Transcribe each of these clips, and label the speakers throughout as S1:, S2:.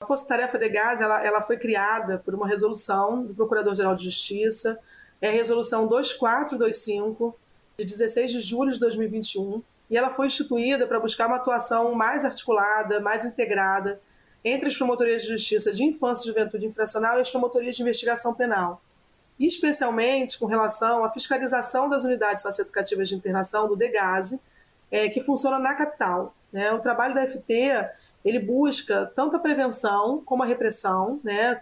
S1: A Força Tarefa de Gás ela, ela foi criada por uma resolução do Procurador-Geral de Justiça, é a resolução 2425, de 16 de julho de 2021, e ela foi instituída para buscar uma atuação mais articulada, mais integrada entre as promotorias de justiça de infância e juventude infracional e as promotorias de investigação penal, especialmente com relação à fiscalização das unidades socioeducativas de internação do DEGASE, é, que funciona na capital. Né? O trabalho da FT ele busca tanto a prevenção como a repressão né?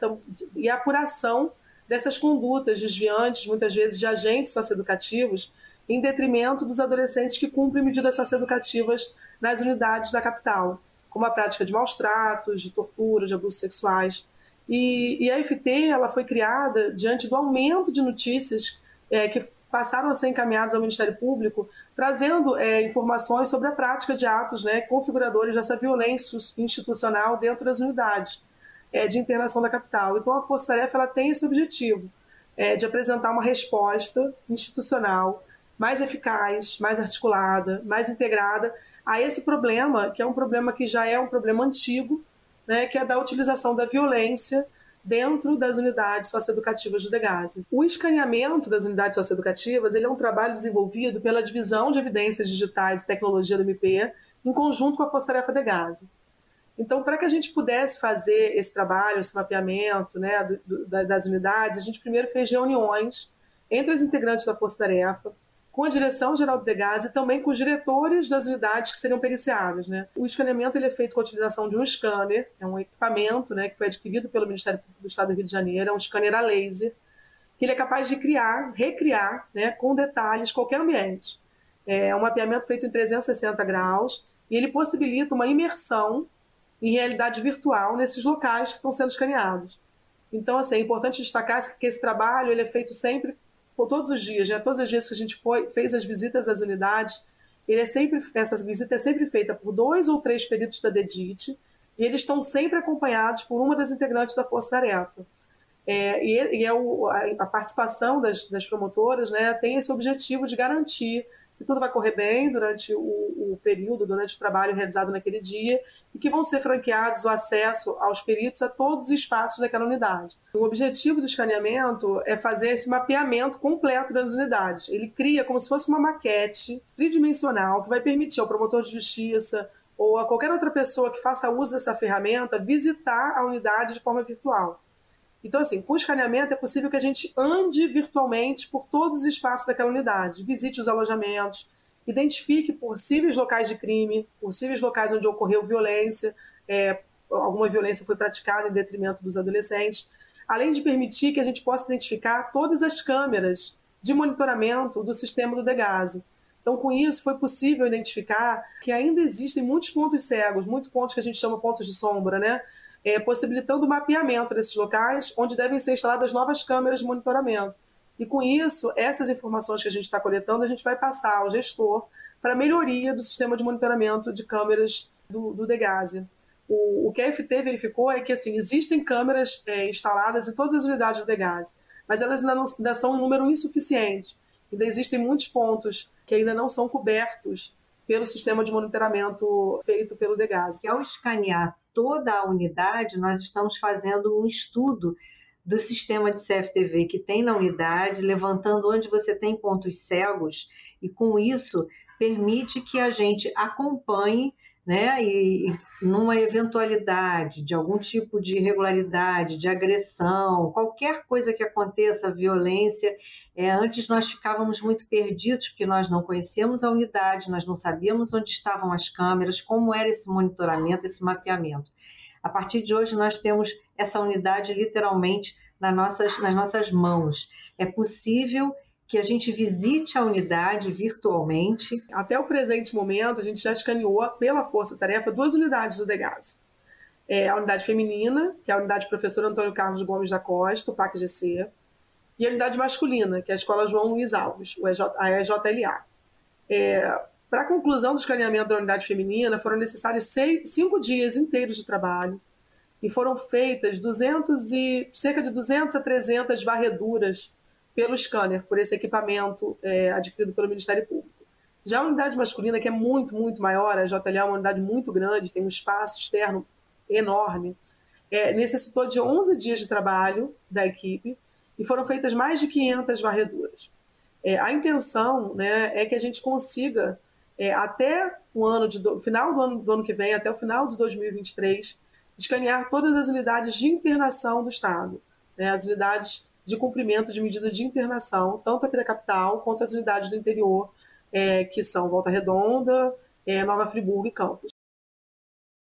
S1: e a apuração dessas condutas desviantes, muitas vezes de agentes socioeducativos, em detrimento dos adolescentes que cumprem medidas socioeducativas nas unidades da capital como a prática de maus tratos, de tortura, de abusos sexuais. E, e a FT ela foi criada diante do aumento de notícias é, que passaram a ser encaminhadas ao Ministério Público, trazendo é, informações sobre a prática de atos né, configuradores dessa violência institucional dentro das unidades é, de internação da capital. Então, a Força Tarefa ela tem esse objetivo é, de apresentar uma resposta institucional mais eficaz, mais articulada, mais integrada a esse problema, que é um problema que já é um problema antigo, né, que é da utilização da violência dentro das unidades socioeducativas do DEGASE. O escaneamento das unidades socioeducativas ele é um trabalho desenvolvido pela Divisão de Evidências Digitais e Tecnologia do MP, em conjunto com a Força Tarefa DEGASE. Então, para que a gente pudesse fazer esse trabalho, esse mapeamento né, do, do, das unidades, a gente primeiro fez reuniões entre os integrantes da Força Tarefa, com a direção geral do DEGAS e também com os diretores das unidades que seriam periciadas. Né? O escaneamento ele é feito com a utilização de um scanner, é um equipamento né, que foi adquirido pelo Ministério Público do Estado do Rio de Janeiro, é um scanner a laser, que ele é capaz de criar, recriar né, com detalhes qualquer ambiente. É um mapeamento feito em 360 graus e ele possibilita uma imersão em realidade virtual nesses locais que estão sendo escaneados. Então, assim, é importante destacar que esse trabalho ele é feito sempre por todos os dias, né? todas as vezes que a gente foi, fez as visitas às unidades, ele é sempre, essa visita é sempre feita por dois ou três peritos da DEDIT, e eles estão sempre acompanhados por uma das integrantes da Força Tarefa. É, e, e é o, a, a, participação das, das promotoras né, tem esse objetivo de garantir que tudo vai correr bem durante o, o, período, durante o trabalho realizado naquele dia, e que vão ser franqueados o acesso aos peritos a todos os espaços daquela unidade. O objetivo do escaneamento é fazer esse mapeamento completo das unidades. Ele cria como se fosse uma maquete tridimensional que vai permitir ao promotor de justiça ou a qualquer outra pessoa que faça uso dessa ferramenta visitar a unidade de forma virtual. Então, assim, com escaneamento é possível que a gente ande virtualmente por todos os espaços daquela unidade, visite os alojamentos, identifique possíveis locais de crime, possíveis locais onde ocorreu violência, é, alguma violência foi praticada em detrimento dos adolescentes, além de permitir que a gente possa identificar todas as câmeras de monitoramento do sistema do DEGASE. Então, com isso, foi possível identificar que ainda existem muitos pontos cegos, muitos pontos que a gente chama pontos de sombra, né? É, possibilitando o mapeamento desses locais onde devem ser instaladas novas câmeras de monitoramento. E com isso, essas informações que a gente está coletando, a gente vai passar ao gestor para melhoria do sistema de monitoramento de câmeras do, do DEGASE. O, o que a FT verificou é que assim, existem câmeras é, instaladas em todas as unidades do DEGASE, mas elas ainda, não, ainda são um número insuficiente. Ainda existem muitos pontos que ainda não são cobertos pelo sistema de monitoramento feito pelo DEGASE.
S2: Ao escanear toda a unidade, nós estamos fazendo um estudo do sistema de CFTV que tem na unidade, levantando onde você tem pontos cegos, e com isso permite que a gente acompanhe né? E numa eventualidade de algum tipo de irregularidade, de agressão, qualquer coisa que aconteça, violência, é, antes nós ficávamos muito perdidos porque nós não conhecíamos a unidade, nós não sabíamos onde estavam as câmeras, como era esse monitoramento, esse mapeamento. A partir de hoje nós temos essa unidade literalmente nas nossas, nas nossas mãos. É possível que a gente visite a unidade virtualmente.
S1: Até o presente momento, a gente já escaneou pela Força Tarefa duas unidades do DEGAS. É a unidade feminina, que é a unidade professor Antônio Carlos Gomes da Costa, o PAC-GC, e a unidade masculina, que é a Escola João Luiz Alves, a EJLA. É, Para a conclusão do escaneamento da unidade feminina, foram necessários seis, cinco dias inteiros de trabalho e foram feitas 200 e, cerca de 200 a 300 varreduras pelo scanner, por esse equipamento é, adquirido pelo Ministério Público. Já a unidade masculina, que é muito, muito maior, a JLA é uma unidade muito grande, tem um espaço externo enorme, é, necessitou de 11 dias de trabalho da equipe e foram feitas mais de 500 varreduras. É, a intenção né, é que a gente consiga, é, até o ano de do, final do ano, do ano que vem, até o final de 2023, escanear todas as unidades de internação do Estado, né, as unidades de cumprimento de medida de internação, tanto aqui da capital quanto as unidades do interior, é, que são Volta Redonda, é, Nova Friburgo e Campos.